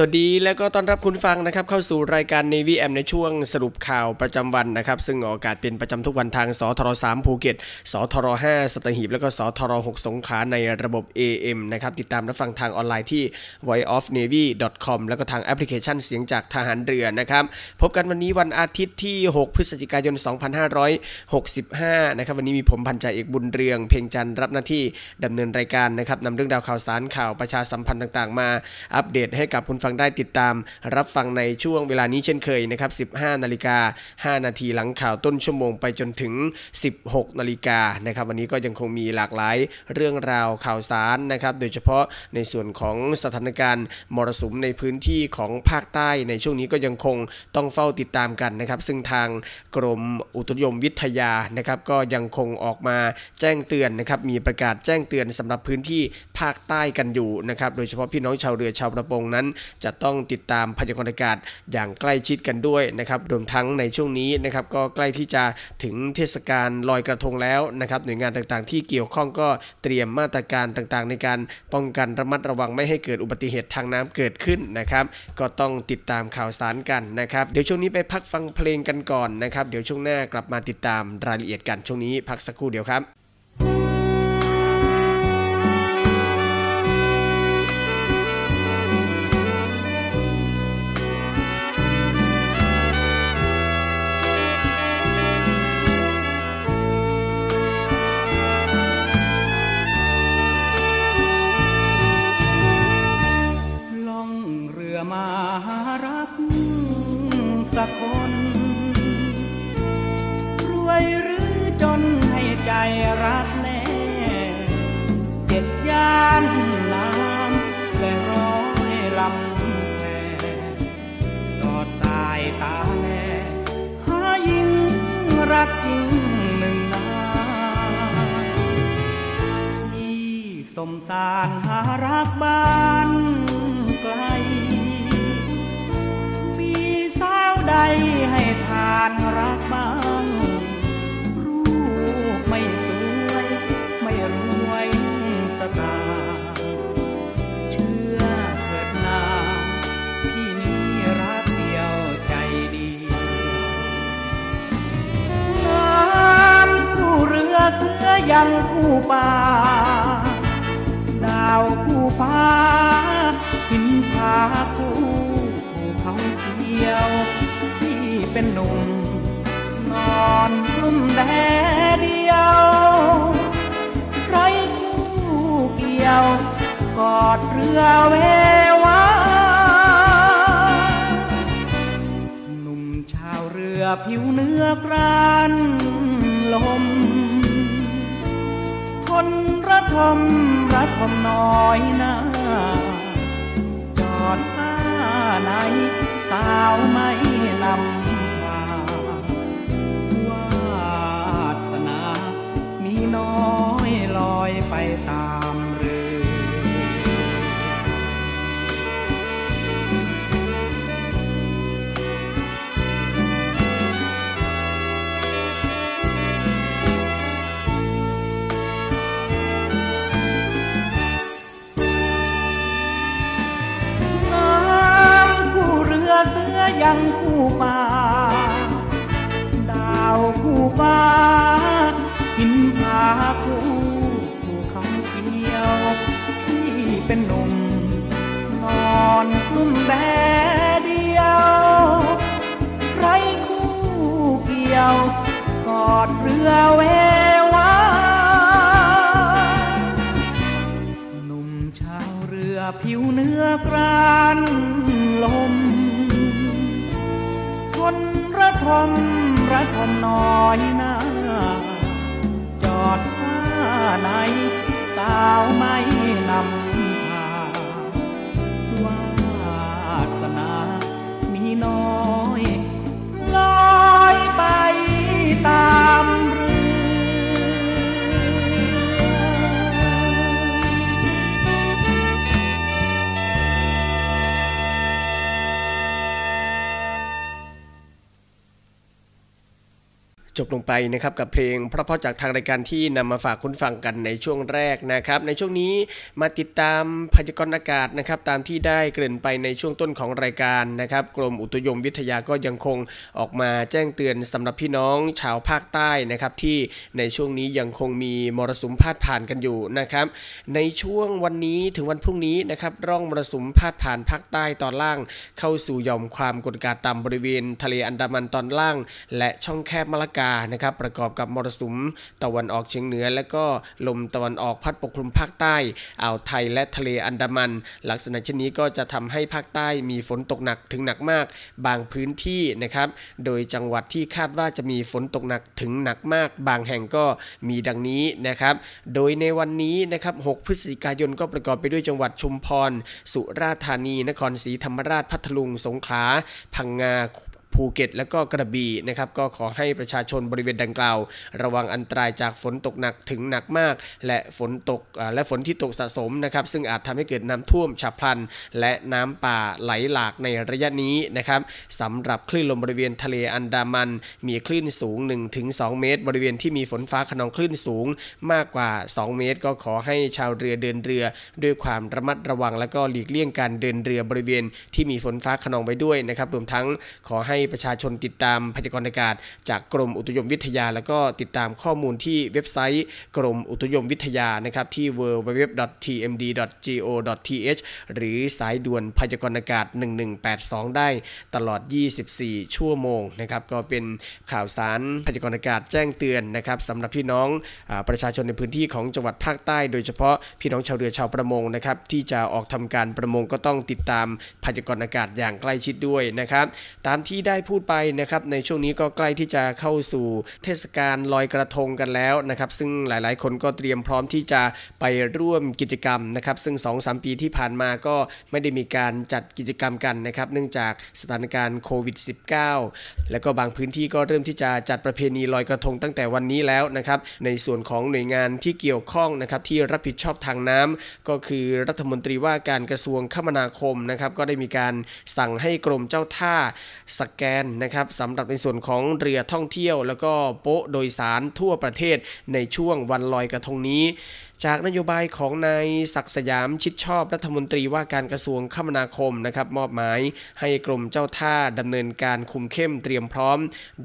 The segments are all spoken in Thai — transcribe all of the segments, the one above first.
สวัสดีแล้วก็ต้อนรับคุณฟังนะครับเข้าสู่รายการ Navy M ในช่วงสรุปข่าวประจำวันนะครับซึ่งออกอากาศเป็นประจำทุกวันทางสทร3ภูเก็ตสทร5สัตหีบแล้วก็สทร6สงขลาในระบบ AM นะครับติดตามรับฟังทางออนไลน์ที่ voiceofnavy.com แล้วก็ทางแอปพลิเคชันเสียงจากทหารเรือนะครับพบกันวันนี้วันอาทิตย์ที่ 6 พฤศจิกายน 2565นะครับวันนี้มีผมพันจ่าเอกบุญเรือง เพ่งจันรับหน้าที่ดำเนินรายการนะครับนำเรื่องราวข่าวสารข่าวประชาสัมพันธ์ต่าง ๆ มาอัปเดตให้กับคุณฟังได้ติดตามรับฟังในช่วงเวลานี้เช่นเคยนะครับ 15 นาฬิกา 5 นาทีหลังข่าวต้นชั่วโมงไปจนถึง 16 นาฬิกานะครับ วันนี้ก็ยังคงมีหลากหลายเรื่องราวข่าวสารนะครับ โดยเฉพาะในส่วนของสถานการณ์มรสุมในพื้นที่ของภาคใต้ในช่วงนี้ก็ยังคงต้องเฝ้าติดตามกันนะครับ ซึ่งทางกรมอุตุนิยมวิทยานะครับก็ยังคงออกมาแจ้งเตือนนะครับ มีประกาศแจ้งเตือนสำหรับพื้นที่ภาคใต้กันอยู่นะครับ โดยเฉพาะพี่น้องชาวเรือชาวประมงนั้นจะต้องติดตามพยากรณ์อากาศอย่างใกล้ชิดกันด้วยนะครับรวมทั้งในช่วงนี้นะครับก็ใกล้ที่จะถึงเทศกาลลอยกระทงแล้วนะครับหน่วยงานต่างๆ ที่เกี่ยวข้องก็เตรียมมาตรการต่างๆ ในการป้องกันระมัดระวังไม่ให้เกิดอุบัติเหตุทางน้ำเกิดขึ้นนะครับ ก็ต้องติดตามข่าวสารกันนะครับ เดี๋ยวช่วงนี้ไปพักฟังเพลงกันก่อนนะครับ เดี๋ยวช่วงหน้ากลับมาติดตามรายละเอียดกันช่วงนี้พักสักครู่เดียวครับ สมสารหารักบ้านไกล มีสาวใดให้ทานรักบ้างรูปไม่สวย ไม่รวยสตาเชื่อเถิดนาพี่นี้รักเดียวใจดีน้ำผู้เรือเสือยังคู่ป่า ฟ้าหินผาคู่เขาเขียวที่เป็นหนุ่ม นอนรุ่มแดเดียวใครคู่เกี่ยว กอดเรือเววาหนุ่มชาวเรือผิวเนื้อกรานลม คนระทมระ ทมน้อยนาจอไหน สาวไม่นำพาวาสนา มีน้อยลอยไปตาม อนกลุ้มแบเดียว ใครคู่เกี่ยว กอดเรือเววาหนุ่มชาวเรือผิวเนื้อกรานลมคนระทมระทมน้อยหน้า จอดท่าไหนสาวไม่ จบลงไปนะครับกับเพลงเพราะๆจากทางรายการที่นำมาฝากคุณฟังกันในช่วงแรกนะครับในช่วงนี้มาติดตามพยากรณ์อากาศนะครับตามที่ได้เกริ่นไปในช่วงต้นของรายการนะครับกรมอุตุยมวิทยาก็ยังคงออกมาแจ้งเตือนสำหรับพี่น้องชาวภาคใต้นะครับที่ในช่วงนี้ยังคงมีมรสุมพาดผ่านกันอยู่นะครับในช่วงวันนี้ถึงวันพรุ่งนี้นะครับร่องมรสุมพาดผ่านภาคใต้ตอนล่าง เข้าสู่ย่อมความกดอากาศต่ำบริเวณ ทะเลอันดามันตอนล่าง และช่องแคบมะละกานะครับประกอบกับมรสุมตะวันออกเฉียงเหนือ และก็ลมตะวันออกพัดปกคลุมภาคใต้อ่าวไทยและทะเลอันดามัน ลักษณะเช่นนี้ก็จะทำให้ภาคใต้มีฝนตกหนักถึงหนักมาก บางพื้นที่นะครับโดยจังหวัดที่คาดว่าจะมีฝนตกหนักถึงหนักมาก บางแห่งก็มีดังนี้นะครับ โดยในวันนี้นะครับ 6 พฤศจิกายนก็ประกอบไปด้วยจังหวัดชุมพร สุราษฎร์ธานี นครศรีธรรมราช พัทลุง สงขลา พังงา ภูเก็ต และก็กระบี่นะครับก็ขอให้ประชาชนบริเวณดังกล่าว ระวังอันตรายจากฝนตกหนักถึงหนักมาก และฝนตกและฝนที่ตกสะสมนะครับซึ่งอาจทำให้เกิดน้ำท่วมฉับพลัน และน้ำป่าไหลหลากในระยะนี้นะครับสำหรับคลื่นลมบริเวณทะเลอันดามัน มีคลื่นสูง 1-2 เมตร บริเวณที่มีฝนฟ้าขนองคลื่นสูงมากกว่า 2 เมตร ก็ขอให้ชาวเรือเดินเรือ ด้วยความระมัดระวังและก็หลีกเลี่ยงการเดินเรือบริเวณที่มีฝนฟ้าขนองไว้ด้วยนะครับรวมทั้งขอให้ประชาชนติดตามพยากรณ์อากาศ จากกรมอุตุนิยมวิทยา แล้วก็ติดตามข้อมูลที่เว็บไซต์ กรมอุตุนิยมวิทยานะครับที่ www.tmd.go.th หรือสายด่วนพยากรณ์อากาศ 1182 ได้ตลอด 24 ชั่วโมงนะครับก็เป็นข่าวสารพยากรณ์อากาศแจ้งเตือนนะครับสำหรับพี่น้องอประชาชนในพื้นที่ของจังหวัดภาคใต้ โดยเฉพาะพี่น้องชาวเรือชาวประมงนะครับที่จะออกทำการประมงก็ต้องติดตามพยากรณ์อากาศอย่างใกล้ชิดด้วยนะครับตามที่ได้พูดไปนะครับในช่วงนี้ก็ใกล้ที่จะเข้าสู่เทศกาลลอยกระทงกันแล้วนะครับซึ่งหลายๆ คนก็เตรียมพร้อมที่จะไปร่วมกิจกรรมนะครับซึ่ง2-3ปีที่ผ่านมาก็ไม่ได้มีการจัดกิจกรรมกันนะครับเนื่องจากสถานการณ์โควิด -19 แล้วก็บางพื้นที่ก็เริ่มที่จะจัดประเพณีลอยกระทงตั้งแต่วันนี้แล้วนะครับในส่วนของหน่วยงานที่เกี่ยวข้องนะครับที่รับผิดชอบทางน้ำก็คือรัฐมนตรีว่าการกระทรวงคมนาคมนะครับก็ได้มีการสั่งให้กรมเจ้าท่าสแกนนะครับสำหรับในส่วนของเรือท่องเที่ยว แล้วก็โป๊ะโดยสารทั่วประเทศในช่วงวันลอยกระทงนี้ จากนโยบายของนายศักสยามชิดชอบรัฐมนตรีว่าการกระทรวงคมนาคมนะครับมอบหมายให้กรมเจ้าท่าดำเนินการคุมเข้มเตรียมพร้อม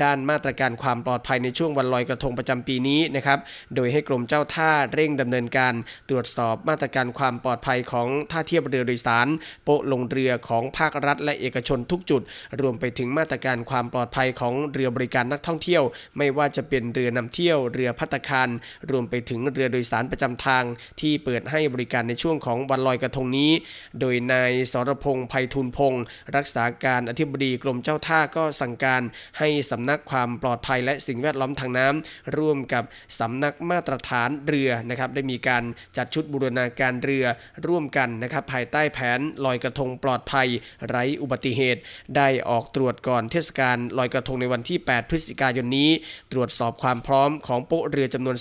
ด้านมาตรการความปลอดภัยในช่วงวันลอยกระทงประจำปีนี้นะครับโดยให้กรมเจ้าท่าเร่งดำเนินการตรวจสอบมาตรการความปลอดภัยของท่าเทียบเรือโดยสาร โป๊ะลงเรือของภาครัฐ และเอกชนทุกจุด รวมไปถึงมาตรการความปลอดภัยของเรือบริการนักท่องเที่ยว ไม่ว่าจะเป็นเรือนำเที่ยวเรือพัตคารรวมไปถึงเรือโดยสารประจำทางที่เปิดให้บริการในช่วงของวันลอยกระทงนี้ โดยนายสรพงษ์ไพฑูรย์พงศ์รักษาการอธิบดีกรมเจ้าท่าก็สั่งการให้สำนักความปลอดภัยและสิ่งแวดล้อมทางน้ำร่วมกับสำนักมาตรฐานเรือนะครับได้มีการจัดชุดบูรณาการเรือร่วมกันนะครับภายใต้แผนลอยกระทงปลอดภัย ไร้อุบัติเหตุ ได้ออกตรวจก่อนเทศกาลลอยกระทงในวันที่ 8 พฤศจิกายนนี้ ตรวจสอบความพร้อมของโป๊ะเรือจำนวน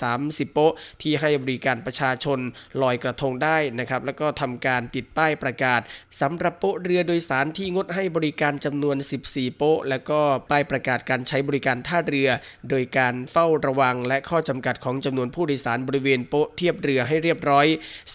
230 โป๊ะที่ให้บริการประชาชนลอยกระทงได้นะครับ แล้วก็ทำการติดป้ายประกาศสำหรับโป๊ะเรือโดยสารที่งดให้บริการจำนวน 14 โป๊ะ แล้วก็ป้ายประกาศการใช้บริการท่าเรือ โดยการเฝ้าระวัง และข้อจำกัดของจำนวนผู้โดยสารบริเวณโป๊ะเทียบเรือให้เรียบร้อย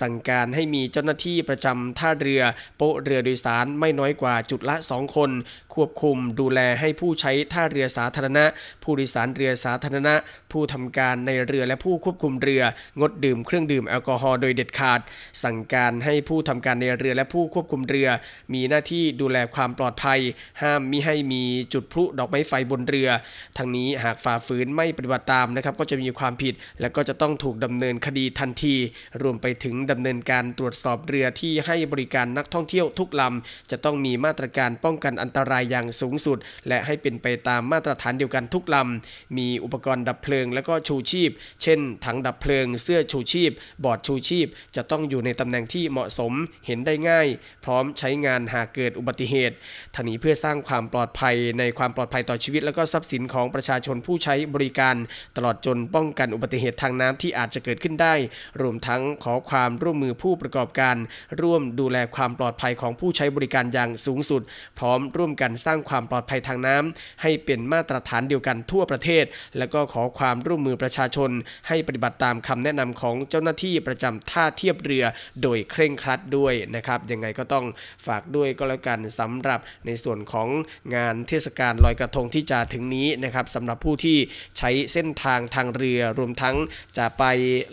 สั่งการให้มีเจ้าหน้าที่ประจำท่าเรือ โป๊ะเรือโดยสารไม่น้อยกว่าจุดละ 2 คน ควบคุมดูแลให้ผู้ใช้ท่าเรือสาธารณะ ผู้โดยสารเรือสาธารณะ ผู้ทำการในเรือและผู้ควบคุมเรืองดดื่มเครื่องดื่มแอลกอฮอล์โดยเด็ดขาด สั่งการให้ผู้ทำการในเรือและผู้ควบคุมเรือ มีหน้าที่ดูแลความปลอดภัย ห้ามมิให้มีจุดพลุดอกไม้ไฟบนเรือ ทั้งนี้หากฝ่าฝืนไม่ปฏิบัติตามนะครับก็จะมีความผิด และก็จะต้องถูกดำเนินคดีทันที รวมไปถึงดำเนินการตรวจสอบเรือที่ให้บริการนักท่องเที่ยวทุกลำจะต้องมีมาตรการป้องกันอันตรายอย่างสูงสุด และให้เป็นไปตามมาตรฐานเดียวกันทุกลำมีอุปกรณ์ดับเพลิง และก็ชูชีพ เช่น ถังดับเพลิง เสื้อชูชีพ บอร์ดชูชีพ จะต้องอยู่ในตำแหน่งที่เหมาะสมเห็นได้ง่าย พร้อมใช้งานหากเกิดอุบัติเหตุทั้งนี้เพื่อสร้างความปลอดภัยในความปลอดภัยต่อชีวิต และก็ทรัพย์สินของประชาชนผู้ใช้บริการ ตลอดจนป้องกันอุบัติเหตุทางน้ำที่อาจจะเกิดขึ้นได้ รวมทั้งขอความร่วมมือผู้ประกอบการ ร่วมดูแลความปลอดภัยของผู้ใช้บริการอย่างสูงสุด พร้อมร่วมกันสร้างความปลอดภัยทางน้ำให้เป็นมาตรฐานเดียวกันทั่วประเทศ และก็ขอความร่วมมือประชาชน ให้ปฏิบัติตามคำแนะนำของเจ้าหน้าที่ประจำท่าเทียบเรือโดยเคร่งครัดด้วยนะครับยังไงก็ต้องฝากด้วยก็แล้วกันสำหรับในส่วนของงานเทศกาลลอยกระทงที่จะถึงนี้นะครับสำหรับผู้ที่ใช้เส้นทางทางเรือรวมทั้งจะไป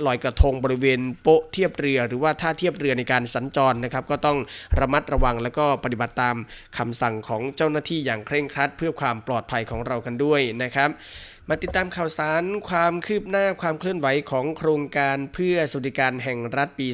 ลอยกระทงบริเวณโป๊ะเทียบเรือ หรือว่าท่าเทียบเรือในการสัญจรนะครับ ก็ต้องระมัดระวังแล้วก็ปฏิบัติตามคำสั่งของเจ้าหน้าที่อย่างเคร่งครัด เพื่อความปลอดภัยของเรากันด้วยนะครับ มาติดตามข่าวสารความคืบหน้าความเคลื่อนไหวของโครงการเพื่อสวัสดิการแห่งรัฐปี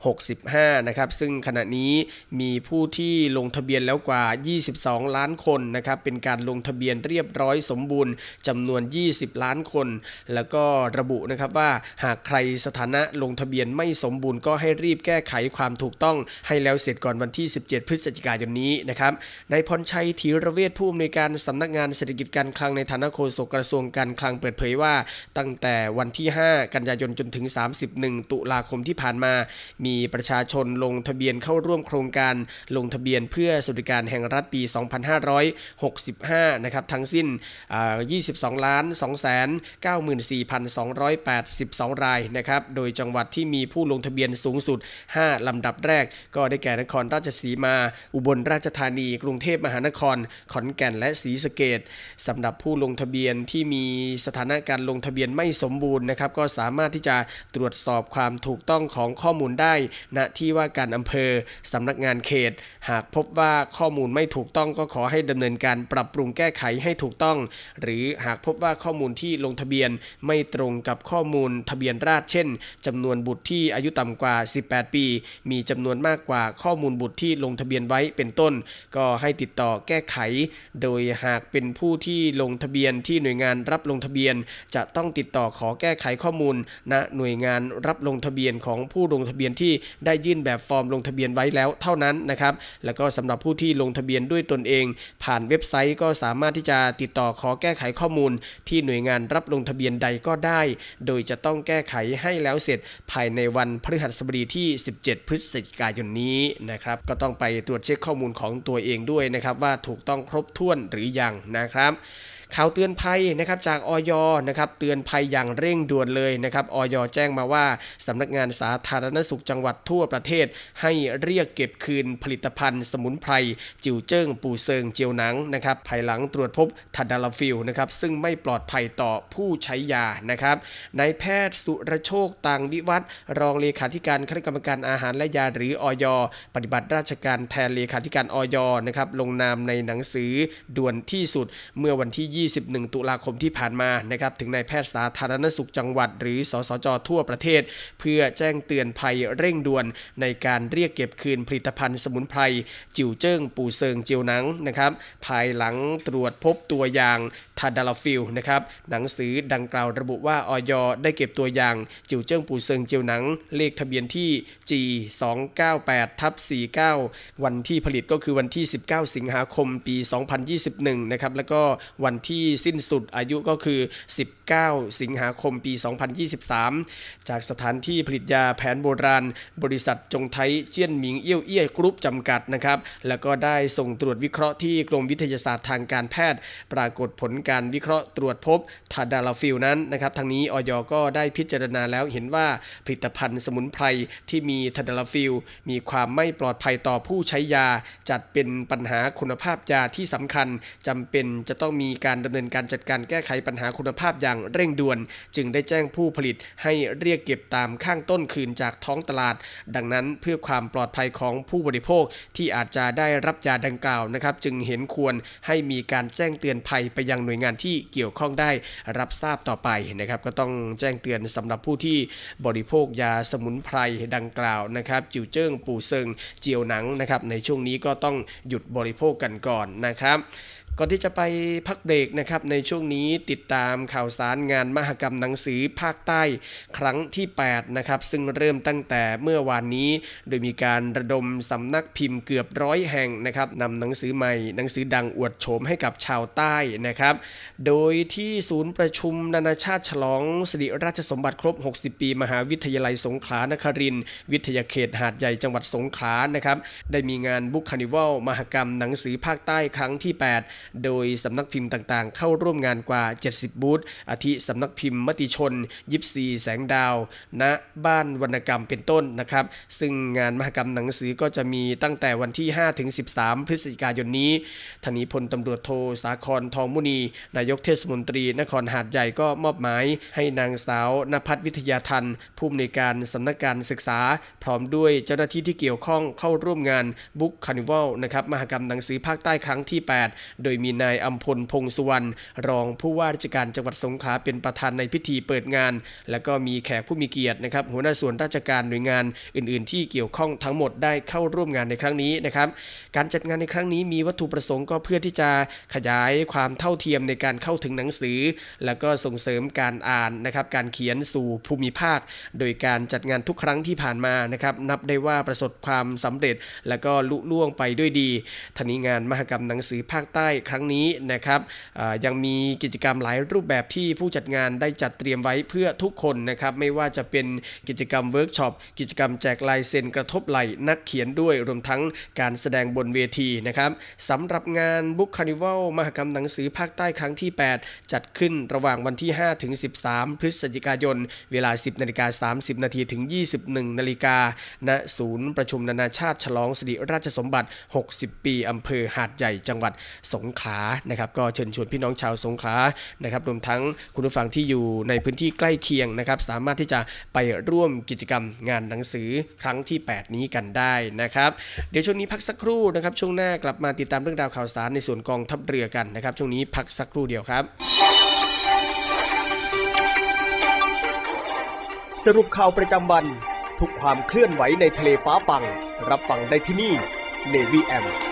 2565 นะครับ ซึ่งขณะนี้มีผู้ที่ลงทะเบียนแล้วกว่า 22 ล้านคนนะครับ เป็นการลงทะเบียนเรียบร้อยสมบูรณ์จำนวน 20 ล้านคน แล้วก็ระบุนะครับว่าหากใครสถานะลงทะเบียนไม่สมบูรณ์ก็ให้รีบแก้ไขความถูกต้องให้แล้วเสร็จก่อนวันที่ 17 พฤศจิกายนนี้นะครับนายพรชัยธีรเวชผู้อำนวยการสำนักงานเศรษฐกิจการคลังในฐานะโฆษกกระทรวงการคลังเปิดเผยว่า ตั้งแต่วันที่ 5 กันยายนจนถึง 31 ตุลาคมที่ผ่านมา มีประชาชนลงทะเบียนเข้าร่วมโครงการลงทะเบียนเพื่อสวัสดิการแห่งรัฐปี 2565 นะครับทั้งสิ้น 22 ล้าน2แสน94,282 รายนะครับ โดยจังหวัดที่มีผู้ลงทะเบียนสูงสุด 5 ลำดับแรก ก็ได้แก่นครราชสีมา อุบลราชธานี กรุงเทพมหานคร ขอนแก่นและศรีสะเกดสำหรับผู้ลงทะเบียนที่มีสถานะการลงทะเบียนไม่สมบูรณ์นะครับ ก็สามารถที่จะตรวจสอบความถูกต้องของข้อมูลได้ณที่ว่าการอำเภอสำนักงานเขต หากพบว่าข้อมูลไม่ถูกต้องก็ขอให้ดำเนินการปรับปรุงแก้ไขให้ถูกต้อง หรือหากพบว่าข้อมูลที่ลงทะเบียนไม่ตรงกับข้อมูลทะเบียนราษเช่นจำนวนบุตรที่อายุต่ำกว่า 18 ปี มีจำนวนมากกว่าข้อมูลบุตรที่ลงทะเบียนไว้เป็นต้น ก็ให้ติดต่อแก้ไข โดยหากเป็นผู้ที่ลงทะเบียนที่ที่หน่วยงานรับลงทะเบียน จะต้องติดต่อขอแก้ไขข้อมูลณหน่วยงานรับลงทะเบียนของผู้ลงทะเบียนที่ได้ยื่นแบบฟอร์มลงทะเบียนไว้แล้วเท่านั้นนะครับ แล้วก็สำหรับผู้ที่ลงทะเบียนด้วยตนเอง ผ่านเว็บไซต์ก็สามารถที่จะติดต่อขอแก้ไขข้อมูล ที่หน่วยงานรับลงทะเบียนใดก็ได้ โดยจะต้องแก้ไขให้แล้วเสร็จภายในวันพฤหัสบดีที่ 17 พฤศจิกายนนี้นะครับ ก็ต้องไปตรวจเช็คข้อมูลของตัวเองด้วยนะครับว่าถูกต้องครบถ้วนหรือยังนะครับ ข่าวเตือนภัยนะครับจากออยนะครับเตือนภัยอย่างเร่งด่วนเลยนะครับออยแจ้งมาว่าสำนักงานสาธารณสุขจังหวัดทั่วประเทศ ให้เรียกเก็บคืนผลิตภัณฑ์ สมุนไพรจิวเจิ้ง ปูเซิงเจียวหนังนะครับภายหลังตรวจพบทาดาลาฟิลนะครับซึ่งไม่ปลอดภัยต่อผู้ใช้ยานะครับนายแพทย์สุรโชคต่างวิวัฒรองเลขาธิการคณะกรรมการอาหารและยาหรืออย.ปฏิบัติราชการแทนเลขาธิการอย.นะครับลงนามในหนังสือด่วนที่สุดเมื่อวันที่21 ตุลาคมที่ผ่านมานะครับถึงนายแพทย์สาธารณสุขจังหวัด หรือสสจทั่วประเทศ เพื่อแจ้งเตือนภัยเร่งด่วน ในการเรียกเก็บคืนผลิตภัณฑ์สมุนไพรจิ๋วเจิ้ง ปูเซิงเจียวหนังนะครับภายหลังตรวจพบตัวอย่างทาดาลาฟิลนะครับหนังสือดังกล่าวระบุว่าอย.ได้เก็บตัวอย่างจิ๋วเจิ้งปูเซิงเจียวหนัง เลขทะเบียนที่ G 298ทับ49 วันที่ผลิตก็คือวันที่ 19 สิงหาคมปี 2021 นะครับแล้วก็วันที่สิ้นสุดอายุก็คือ 19 สิงหาคมปี 2023 จากสถานที่ผลิตยาแผนโบราณ บริษัทจงไทยเจี้ยนหมิงเอี้ยวเอี้ยกรุ๊ปจำกัดนะครับ แล้วก็ได้ส่งตรวจวิเคราะห์ที่กรมวิทยาศาสตร์ทางการแพทย์ ปรากฏผลการวิเคราะห์ตรวจพบทาดาลาฟิลนั้นนะครับทั้งนี้อย.ก็ได้พิจารณาแล้วเห็นว่าผลิตภัณฑ์สมุนไพรที่มีทาดาลาฟิลมีความไม่ปลอดภัยต่อผู้ใช้ยา จัดเป็นปัญหาคุณภาพยาที่สำคัญจำเป็นจะต้องมีการดำเนินการจัดการแก้ไขปัญหาคุณภาพอย่างเร่งด่วน จึงได้แจ้งผู้ผลิตให้เรียกเก็บตามข้างต้นคืนจากท้องตลาด ดังนั้นเพื่อความปลอดภัยของผู้บริโภคที่อาจจะได้รับยาดังกล่าวนะครับ จึงเห็นควรให้มีการแจ้งเตือนภัยไปยังหน่วยงานที่เกี่ยวข้องได้รับทราบต่อไปนะครับ ก็ต้องแจ้งเตือนสำหรับผู้ที่บริโภคยาสมุนไพรดังกล่าวนะครับ จิวเจิ้งปูเซิงเจียวหนังนะครับในช่วงนี้ก็ต้องหยุดบริโภคกันก่อนนะครับ ก่อนที่จะไปพักเบรกนะครับในช่วงนี้ติดตามข่าวสารงานมหกรรมหนังสือภาคใต้ครั้งที่8นะครับซึ่งเริ่มตั้งแต่เมื่อวานนี้ โดยมีการระดมสำนักพิมพ์เกือบร้อยแห่งนะครับนำหนังสือใหม่หนังสือดังอวดโฉมให้กับชาวใต้นะครับโดยที่ศูนย์ประชุมนานาชาติฉลองสิริราชสมบัติครบ 60 ปี มหาวิทยาลัยสงขลานครินวิทยาเขตหาดใหญ่จังหวัดสงขลานะครับได้มีงานบุ๊คคานิวัลมหกรรมหนังสือภาคใต้ครั้งที่ 8โดยสำนักพิมพ์ต่างๆ เข้าร่วมงานกว่า 70 บูธอาทิสำนักพิมพ์มติชน ยิปซีแสงดาวณบ้านวรรณกรรมเป็นต้นนะครับ ซึ่งงานมหกรรมหนังสือก็จะมีตั้งแต่วันที่ 5 ถึง 13 พฤศจิกายนนี้ทางนี้พลตำรวจโทสาครทองมุนี นายกเทศมนตรี นครหาดใหญ่ก็มอบหมายให้นางสาวนภัทรวิทยาทัน ผู้อำนวยการสำนักการศึกษา พร้อมด้วยเจ้าหน้าที่ที่เกี่ยวข้องเข้าร่วมงานบุ๊กคานิวัลนะครับมหกรรมหนังสือภาคใต้ครั้งที่ 8 โดยมีนายอัมพลพงสุวรรณรองผู้ว่าราชการจังหวัดสงขลาเป็นประธานในพิธีเปิดงาน แล้วก็มีแขกผู้มีเกียรตินะครับ หัวหน้าส่วนราชการหน่วยงานอื่น ๆ ที่เกี่ยวข้องทั้งหมดได้เข้าร่วมงานในครั้งนี้นะครับ การจัดงานในครั้งนี้มีวัตถุประสงค์ก็เพื่อที่จะขยายความเท่าเทียมในการเข้าถึงหนังสือ แล้วก็ส่งเสริมการอ่านนะครับ การเขียนสู่ภูมิภาค โดยการจัดงานทุกครั้งที่ผ่านมานะครับนับได้ว่าประสบความสำเร็จ แล้วก็ลุล่วงไปด้วยดีทีนี้งานมหกรรมหนังสือภาคใต้ครั้งนี้นะครับยังมีกิจกรรมหลายรูปแบบที่ผู้จัดงานได้จัดเตรียมไว้เพื่อทุกคนนะครับไม่ว่าจะเป็นกิจกรรมเวิร์กช็อปกิจกรรมแจกลายเซ็นกระทบไหล่นักเขียนด้วยรวมทั้งการแสดงบนเวทีนะครับสำหรับงานบุ๊กคานิวัลมหกรรมหนังสือภาคใต้ครั้งที่ 8 จัดขึ้นระหว่างวันที่ 5 ถึง 13 พฤศจิกายน เวลา 10นาฬิกา30นาทีถึง 21นาฬิกาณศูนย์ประชุมนานาชาติฉลองสิริราชสมบัติ 60 ปีอำเภอหาดใหญ่จังหวัดสงขลานะครับก็เชิญชวนพี่น้องชาวสงขลานะครับรวมทั้งคุณผู้ฟังที่อยู่ในพื้นที่ใกล้เคียงนะครับ สามารถที่จะไปร่วมกิจกรรมงานหนังสือครั้งที่ 8 นี้กันได้นะครับ เดี๋ยวช่วงนี้พักสักครู่นะครับ ช่วงหน้ากลับมาติดตามเรื่องราวข่าวสารในส่วนกองทัพเรือกันนะครับ ช่วงนี้พักสักครู่เดียวครับสรุปข่าวประจำวัน ทุกความเคลื่อนไหวในทะเลฟ้าฟัง รับฟังได้ที่นี่ Navy M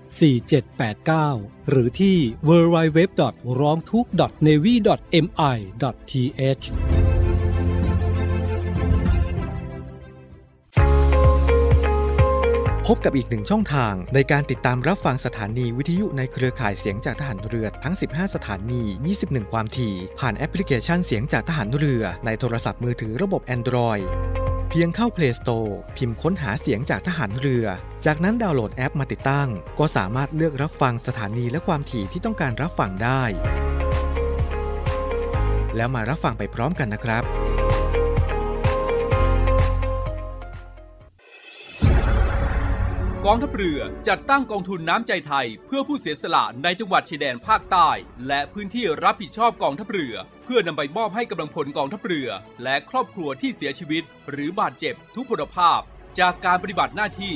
4789 หรือที่ www. ร้องทุก navy mi th พบกับอีกหนึ่งช่องทางในการติดตามรับฟังสถานีวิทยุในเครือข่ายเสียงจากทหารเรือทั้ง 15 สถานี 21 ความถี่ ผ่านแอปพลิเคชันเสียงจากทหารเรือในโทรศัพท์มือถือระบบ Android เพียงเข้า Play Store พิมพ์ค้นหาเสียงจากทหารเรือ จากนั้นดาวน์โหลดแอปมาติดตั้ง ก็สามารถเลือกรับฟังสถานีและความถี่ที่ต้องการรับฟังได้ แล้วมารับฟังไปพร้อมกันนะครับ กองทัพเรือจัดตั้งกองทุนน้ำใจไทย เพื่อผู้เสียสละในจังหวัดชายแดนภาคใต้ และพื้นที่รับผิดชอบกองทัพเรือ เพื่อนำไปมอบให้กำลังพลกองทัพเรือ และครอบครัวที่เสียชีวิต หรือบาดเจ็บทุกพลภาพจากการปฏิบัติหน้าที่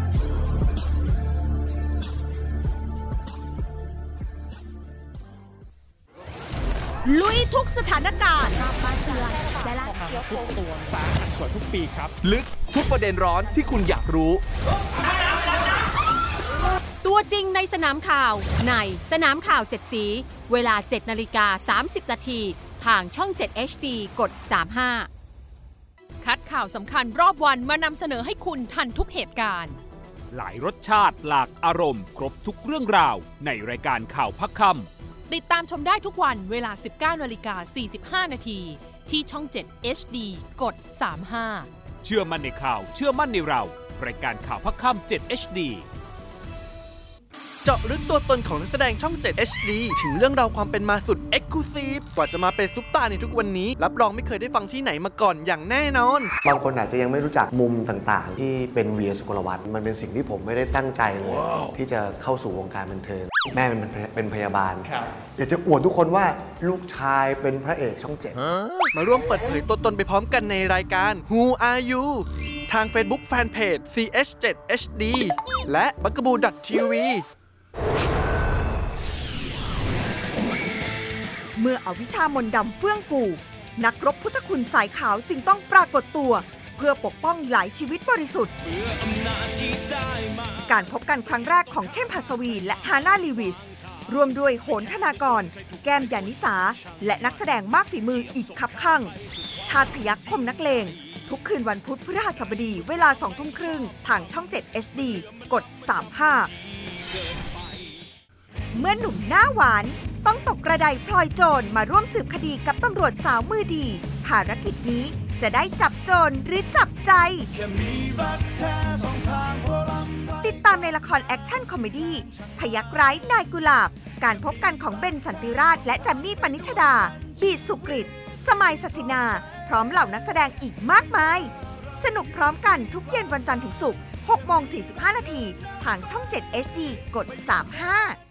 ลุยทุกสถานการณ์ทุกตัวสาหัสกว่าทุกปีครับ ลึกทุกประเด็นร้อนที่คุณอยากรู้ ตัวจริงในสนามข่าว ในสนามข่าว7สี เวลา 7นาฬิกา30 นาทีทางช่อง 7 HD กด 35 คัดข่าวสำคัญรอบวันมานำเสนอให้คุณทันทุกเหตุการณ์ หลายรสชาติหลากอารมณ์ ครบทุกเรื่องราว ในรายการข่าวพักคำ ติดตามชมได้ทุกวันเวลา 19นาฬิกา45 นาที ที่ช่อง 7 HD กด 35 เชื่อมั่นในข่าว เชื่อมั่นในเรา รายการข่าวพักคำ7 HD เจาะลึกตัวตนของนักแสดงช่อง 7 HD ถึงเรื่องราวความเป็นมาสุด e x c l u s i v e กว่าจะมาเป็นซุปตาร์ในทุกวันนี้ รับรองไม่เคยได้ฟังที่ไหนมาก่อนอย่างแน่นอน บางคนอาจจะยังไม่รู้จักมุมต่างๆ ที่เป็นเวียสุกลวัฒน์มันเป็นสิ่งที่ผมไม่ได้ตั้งใจเลย ที่จะเข้าสู่วงการบันเทิง แม่เป็นเป็นพยาบาลอยากจะอวดทุกคนว่าลูกชายเป็นพระเอกช่องเจ็ดมาร่วมเปิดเผยตัวตนไปพร้อมกันในรายการ Who Are You ทาง Facebook Fanpage CH7HD และ b u g a b o o TV เมื่ออวิชามนดำเฟื่องฟูนักรบพุทธคุณสายขาวจึงต้องปรากฏตัว เพื่อปกป้องหลายชีวิตบริสุทธิ์ การพบกันครั้งแรกของเข้มพัสวีและฮาน่าลีวิสรวมด้วยโหนธนากร แก้มยานิสา และนักแสดงมากฝีมืออีกคับคั่งชาติพยัคฆ์คมนักเลง ทุกคืนวันพุธพฤหัสบดีเวลา2ทุ่มครึ่งทางช่อง 7 HD กด 35 เมื่อหนุ่มหน้าหวาน ต้องตกกระไดพลอยโจรมาร่วมสืบคดีกับตำรวจสาวมือดี ภารกิจนี้จะได้จับโจรหรือจับใจ ติดตามในละคร action comedyพยักร้ายนายกุหลาบ การพบกันของเบนสันติราช และแจมมี่ปนิชดา บีสุกริต สมัยศศินา พร้อมเหล่านักแสดงอีกมากมาย สนุกพร้อมกันทุกเย็นวันจันทร์ถึงศุกร์6โมง45 นาที ทางช่อง 7 HD กด 35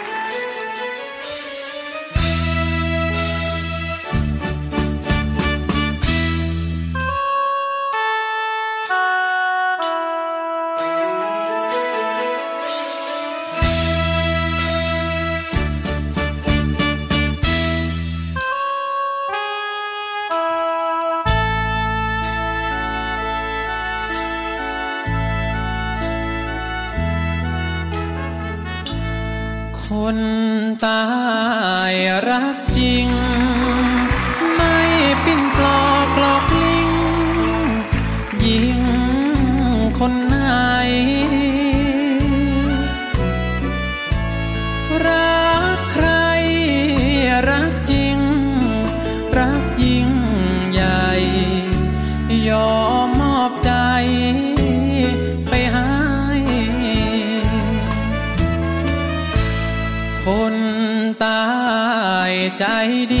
คนไหน รักใคร รักจริง รักยิ่งใหญ่ ยอมมอบใจไปให้ คนตายใจดี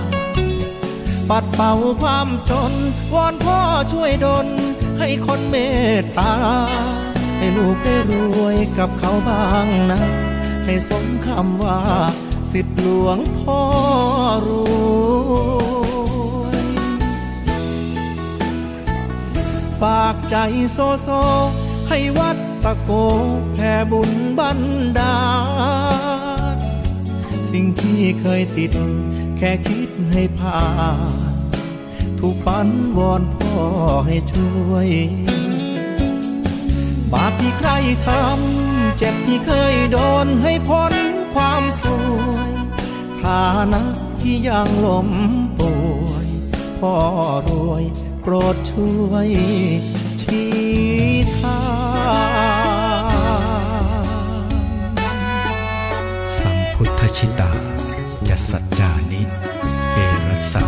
ปัดเป่าความจน วอนพ่อช่วยดลให้คนเมตตา ให้ลูกได้รวยกับเขาบ้างนะ ให้สมคำว่า สิทธิหลวงพ่อรวยฝากใจโซโซ ให้วัดตะโกแผ่บุญบันดาลสิ่งที่เคยติด แค่คิดให้ผ่าน ถูกฝันวอนพ่อให้ช่วย บาปที่ใครทำ เจ็บที่เคยโดนให้พ้นความสวยฐานะที่ยังล้มป่วยพ่อรวยโปรดช่วยชี้ทางสัมพุทธชิตา สัจจานิเอรัสสะ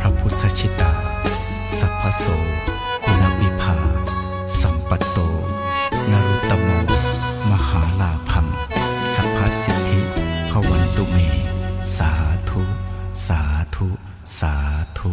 พระพุทธชิตา สัพพโสนวิภา สัมปตโต นรุตตโม มหาลาพัง สัพพสิทธิพวันตุเม สาธุ สาธุ สาธุ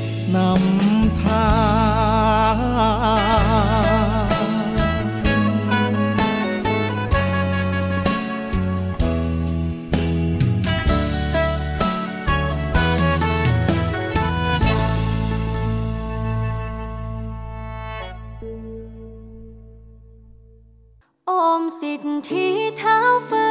นำทางอมสิทธิเท้าฝื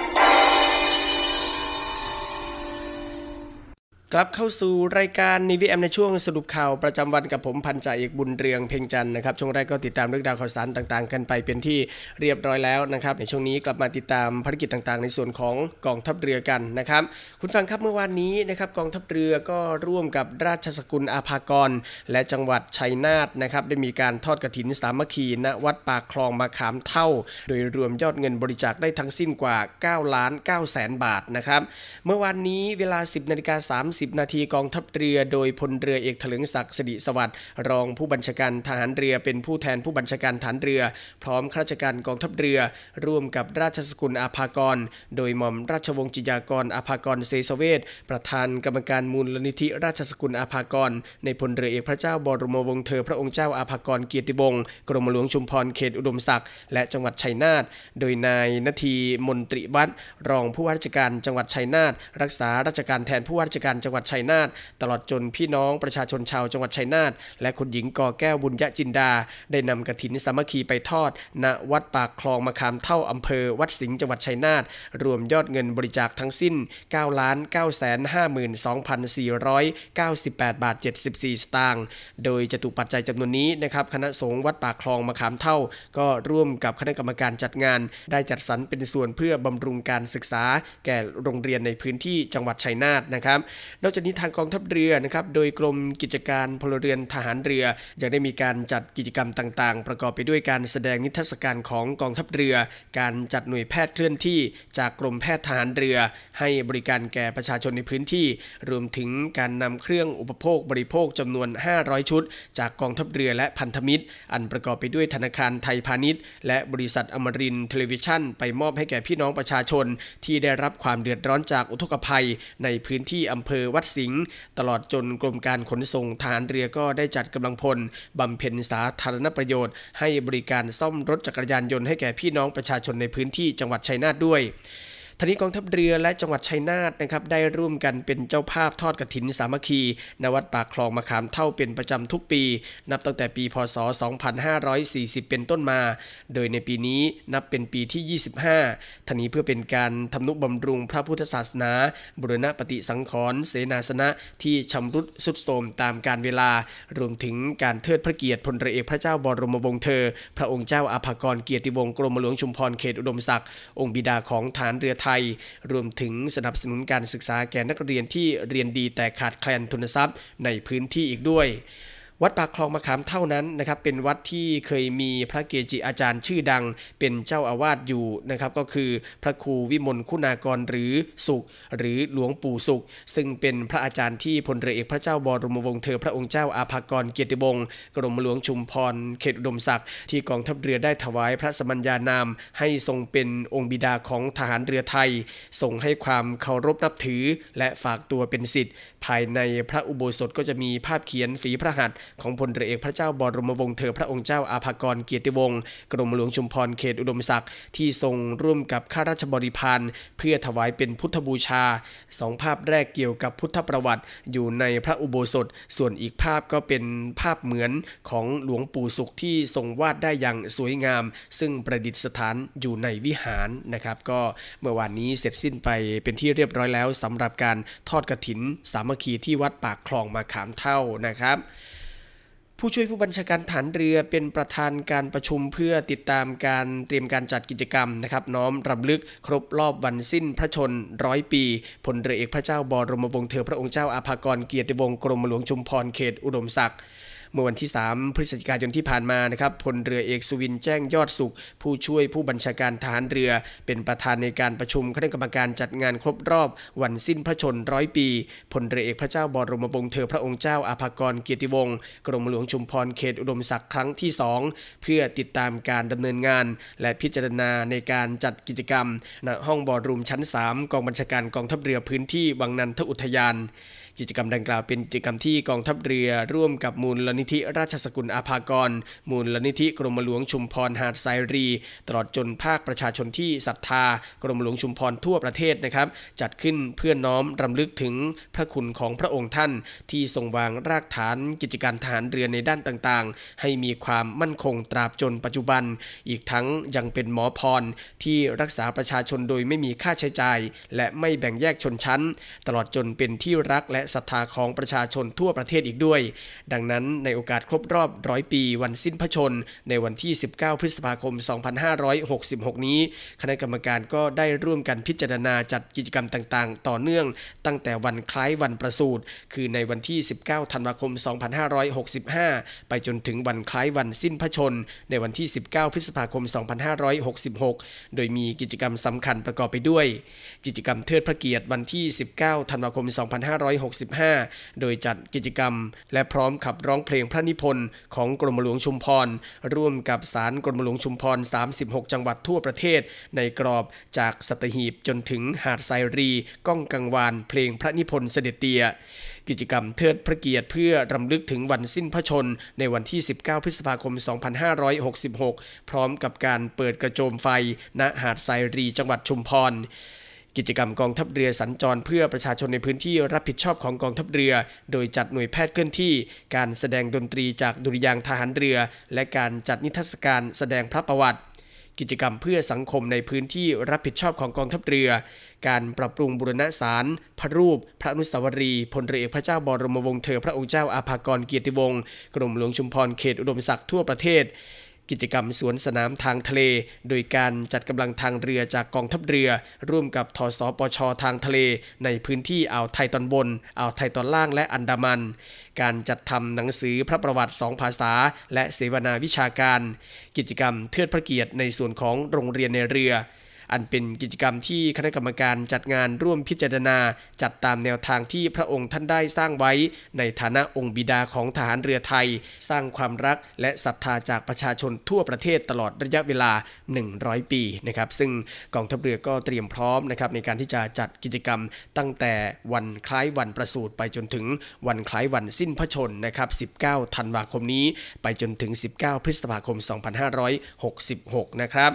กลับเข้าสู่รายการนีวีแอมในช่วงสรุปข่าวประจำวันกับผมพันจ่าเอกบุญเรืองเพ่งจันนะครับช่วงแรกก็ติดตามเรื่องราวข่าวสารต่างๆ กันไปเป็นที่เรียบร้อยแล้วนะครับในช่วงนี้กลับมาติดตามภารกิจต่างๆ ในส่วนของกองทัพเรือกันนะครับคุณฟังครับเมื่อวานนี้นะครับกองทัพเรือก็ร่วมกับราชสกุลอาภากร และจังหวัดชัยนาทนะครับได้มีการทอดกระถินสามัคคีณวัดปากคลองมาขามเท่า โดยรวมยอดเงินบริจาคได้ทั้งสิ้นกว่า9ล้าน9แสนบาทนะครับเมื่อวานนี้เวลา 10นาฬิกา30นาทีกองทัพเรือ โดยพลเรือเอกถลึงศักดิ์สิริสวัสดิ์รองผู้บัญชาการทหารเรือเป็นผู้แทนผู้บัญชาการฐานเรือ พร้อมข้าราชการกองทัพเรือ ร่วมกับราชสกุลอาภากร โดยหม่อมราชวงศ์จิยากรอาภากรเซสเวทประธานกรรมการมูลนิธิราชสกุลอาภากร ในพลเรือเอกพระเจ้าบรมวงศ์เธอพระองค์เจ้าอาภากรเกียรติวงศ์กรมหลวงชุมพรเขตอุดมศักดิ์และจังหวัดชัยนาทโดยนายนาทีมนตรีวัฒน์รองผู้ว่าราชการจังหวัดชัยนาทรักษาราชการแทนผู้ว่าราชการจังงหวัดชัยนาทตลอดจนพี่น้องประชาชนชาวจังหวัดชัยนาทและคุณหญิงกอแก้วบุญยะจินดา ได้นำกระถินสามัคคีไปทอด ณวัดปากคลองมะขามเท่าอำเภอวัดสิงห์จังหวัดชัยนาทรวมยอดเงินบริจาคทั้งสิ้น9ล้าน9แสน52,498 บาท 74 สตางค์โดยจตุปัจจัยจำนวนนี้นะครับคณะสงฆ์วัดปากคลองมะขามเท่า ก็ร่วมกับคณะกรรมการจัดงาน ได้จัดสรรเป็นส่วนเพื่อบำรุงการศึกษา แก่โรงเรียนในพื้นที่จังหวัดชัยนาทนะครับนอกจากนี้ทางกองทัพเรือนะครับโดยกรมกิจการพลเรือนทหารเรือยังได้มีการจัดกิจกรรมต่าง ๆ ประกอบไปด้วยการแสดงนิทรรศการของกองทัพเรือ การจัดหน่วยแพทย์เคลื่อนที่ จากกรมแพทย์ทหารเรือ ให้บริการแก่ประชาชนในพื้นที่ รวมถึงการนำเครื่องอุปโภคบริโภคจำนวน 500 ชุด จากกองทัพเรือและพันธมิตร อันประกอบไปด้วยธนาคารไทยพาณิชย์ และบริษัทอมรินเทเลวิชั่นไปมอบให้แก่พี่น้องประชาชน ที่ได้รับความเดือดร้อนจากอุทกภัย ในพื้นที่อำเภอวัดสิงห์ตลอดจนกรมการขนส่งทหารเรือก็ได้จัดกำลังพลบำเพ็ญสาธารณประโยชน์ ให้บริการซ่อมรถจักรยานยนต์ให้แก่พี่น้องประชาชนในพื้นที่จังหวัดชัยนาทด้วย ทนี้กองทัพเรือและจังหวัดชัยนาทนะครับได้ร่วมกันเป็นเจ้าภาพทอดกระถินสามัคคีณวัดปากคลองมะขามเท่าเป็นประจำทุกปี นับตั้งแต่ปีพศ 2540 เป็นต้นมา โดยในปีนี้นับเป็นปีที่ 25ทนี้เพื่อเป็นการทำนุบำรุงพระพุทธศาสนา บุรณปฏิสังขรณ์เสนาสนะที่ชำรุดสุดโทรมตามการเวลา รวมถึงการเทิดพระเกียรติพลเรือเอกพระเจ้าบรมวงศ์เธอ พระองค์เจ้าอาภากรเกียรติวงศ์กรมหลวงชุมพรเขตอุดมศักดิ์องค์บิดาของฐานเรือไทยรวมถึงสนับสนุนการศึกษาแก่นักเรียนที่เรียนดีแต่ขาดแคลนทุนทรัพย์ในพื้นที่อีกด้วย วัดปากคลองมะขามเท่านั้นนะครับเป็นวัดที่เคยมีพระเกจิอาจารย์ชื่อดัง เป็นเจ้าอาวาสอยู่นะครับก็คือพระครูวิมลคุณากรหรือสุข หรือหลวงปู่สุข ซึ่งเป็นพระอาจารย์ที่พลเรือเอกพระเจ้าบรมวงศ์เธอพระองค์เจ้าอาภากรเกียรติวงศ์กรมหลวงชุมพรเขตอุดมศักดิ์ที่กองทัพเรือได้ถวายพระสมัญญานาม ให้ทรงเป็นองค์บิดาของทหารเรือไทยทรงให้ความเคารพนับถือ และฝากตัวเป็นศิษย์ภายในพระอุโบสถก็จะมีภาพเขียนฝีพระหัตถ์ของพลเรือเอกพระเจ้าบรมวงศ์เธอพระองค์เจ้าอาภากรเกียรติวงศ์กรมหลวงชุมพรเขตอุดมศักดิ์ที่ทรงร่วมกับข้าราชบริพารเพื่อถวายเป็นพุทธบูชาสองภาพแรกเกี่ยวกับพุทธประวัติ อยู่ในพระอุโบสถ ส่วนอีกภาพก็เป็นภาพเหมือนของหลวงปู่สุขที่ทรงวาดได้อย่างสวยงาม ซึ่งประดิษฐานอยู่ในวิหารนะครับ ก็เมื่อวานนี้เสร็จสิ้นไปเป็นที่เรียบร้อยแล้วสำหรับการทอดกระถินสามัคคีที่วัดปากคลองมาขามเท่านะครับ ผู้ช่วยผู้บัญชาการฐานเรือเป็นประธานการประชุมเพื่อติดตามการเตรียมการจัดกิจกรรมนะครับ น้อมรำลึกครบรอบวันสิ้นพระชนร้อยปีพลเรือเอกพระเจ้าบรมวงศ์เธอพระองค์เจ้าอาภากรเกียรติวงศ์กรมหลวงชุมพรเขตอุดมศักดิ์ เมื่อวันที่ 3 พฤศจิกายนที่ผ่านมานะครับพลเรือเอกสุวินแจ้งยอดสุข ผู้ช่วยผู้บัญชาการทหารเรือ เป็นประธานในการประชุมคณะกรรมการจัดงานครบรอบ วันสิ้นพระชนร้อยปีพลเรือเอกพระเจ้าบรมวงศ์เธอพระองค์เจ้าอาภากรเกียรติวงศ์กรมหลวงชุมพรเขตอุดมศักดิ์ครั้งที่ 2 เพื่อติดตามการดำเนินงาน และพิจารณาในการจัดกิจกรรมณห้องบอร์รูมชั้น 3 กองบัญชาการกองทัพเรือพื้นที่วังนันทอุทยาน กิจกรรมดังกล่าวเป็นกิจกรรมที่กองทัพเรือ ร่วมกับมูลลนิธิราชสกุลอาภากร มูลลนิธิกรมหลวงชุมพรหาดไซรี ตลอดจนภาคประชาชนที่ศรัทธากรมหลวงชุมพรทั่วประเทศนะครับ จัดขึ้นเพื่อน้อมรำลึกถึงพระคุณของพระองค์ท่าน ที่ทรงวางรากฐานกิจการทหารเรือในด้านต่างๆ ให้มีความมั่นคงตราบจนปัจจุบัน อีกทั้งยังเป็นหมอพรที่รักษาประชาชนโดยไม่มีค่าใช้จ่าย และไม่แบ่งแยกชนชั้น ตลอดจนเป็นที่รักและศรัทธาของประชาชนทั่วประเทศอีกด้วย ดังนั้นในโอกาสครบรอบร้อยปีวันสิ้นพระชน ในวันที่ 19 พฤษภาคม 2566 นี้ คณะกรรมการก็ได้ร่วมกันพิจารณาจัดกิจกรรมต่างๆ ต่อเนื่อง ตั้งแต่วันคล้ายวันประสูติคือในวันที่ 19 ธันวาคม 2565 ไปจนถึงวันคล้ายวันสิ้นพระชน ในวันที่ 19 พฤษภาคม 2566 โดยมีกิจกรรมสำคัญประกอบไปด้วย กิจกรรมเทิดพระเกียรติวันที่ 19 ธันวาคม2565 โดยจัดกิจกรรม และพร้อมขับร้องเพลงพระนิพนธ์ของกรมหลวงชุมพร ร่วมกับสารกรมหลวงชุมพร 36 จังหวัดทั่วประเทศ ในกรอบจากสัตหีบจนถึงหาดไซรีก้องกังวาน เพลงพระนิพนธ์เสด็จเตียกิจกรรมเทิดพระเกียรติเพื่อรำลึกถึงวันสิ้นพระชน ในวันที่ 19 พฤษภาคม 2566 พร้อมกับการเปิดกระโจมไฟณหาดไซรีจังหวัดชุมพร กิจกรรมกองทัพเรือสัญจรเพื่อประชาชนในพื้นที่รับผิดชอบของกองทัพเรือ โดยจัดหน่วยแพทย์เคลื่อนที่ การแสดงดนตรีจากดุริยางทหารเรือ และการจัดนิทรรศการแสดงพระประวัติ กิจกรรมเพื่อสังคมในพื้นที่รับผิดชอบของกองทัพเรือ การปรับปรุงบุรณะสาร พระรูป พระนุสาวรีพลเรือเอกพระเจ้าบรมวงศ์เธอพระองค์เจ้าอาภากรเกียรติวงศ์กรมหลวงชุมพรเขตอุดมศักดิ์ทั่วประเทศ กิจกรรมสวนสนามทางทะเล โดยการจัดกำลังทางเรือจากกองทัพเรือ ร่วมกับทสปชทางทะเล ในพื้นที่อ่าวไทยตอนบนอ่าวไทยตอนล่างและอันดามัน การจัดทำหนังสือพระประวัติสองภาษา และเสวนาวิชาการ กิจกรรมเทิดพระเกียรติในส่วนของโรงเรียนในเรือ อันเป็นกิจกรรมที่คณะกรรมการจัดงานร่วมพิจารณา จัดตามแนวทางที่พระองค์ท่านได้สร้างไว้ ในฐานะองค์บิดาของทหารเรือไทย สร้างความรักและศรัทธาจากประชาชนทั่วประเทศตลอดระยะเวลา 100 ปีนะครับซึ่งกองทัพเรือก็เตรียมพร้อมนะครับในการที่จะจัดกิจกรรมตั้งแต่วันคล้ายวันประสูติไปจนถึงวันคล้ายวันสิ้นพระชนนะครับ 19 ธันวาคมนี้ ไปจนถึง 19 พฤษภาคม 2566 นะครับ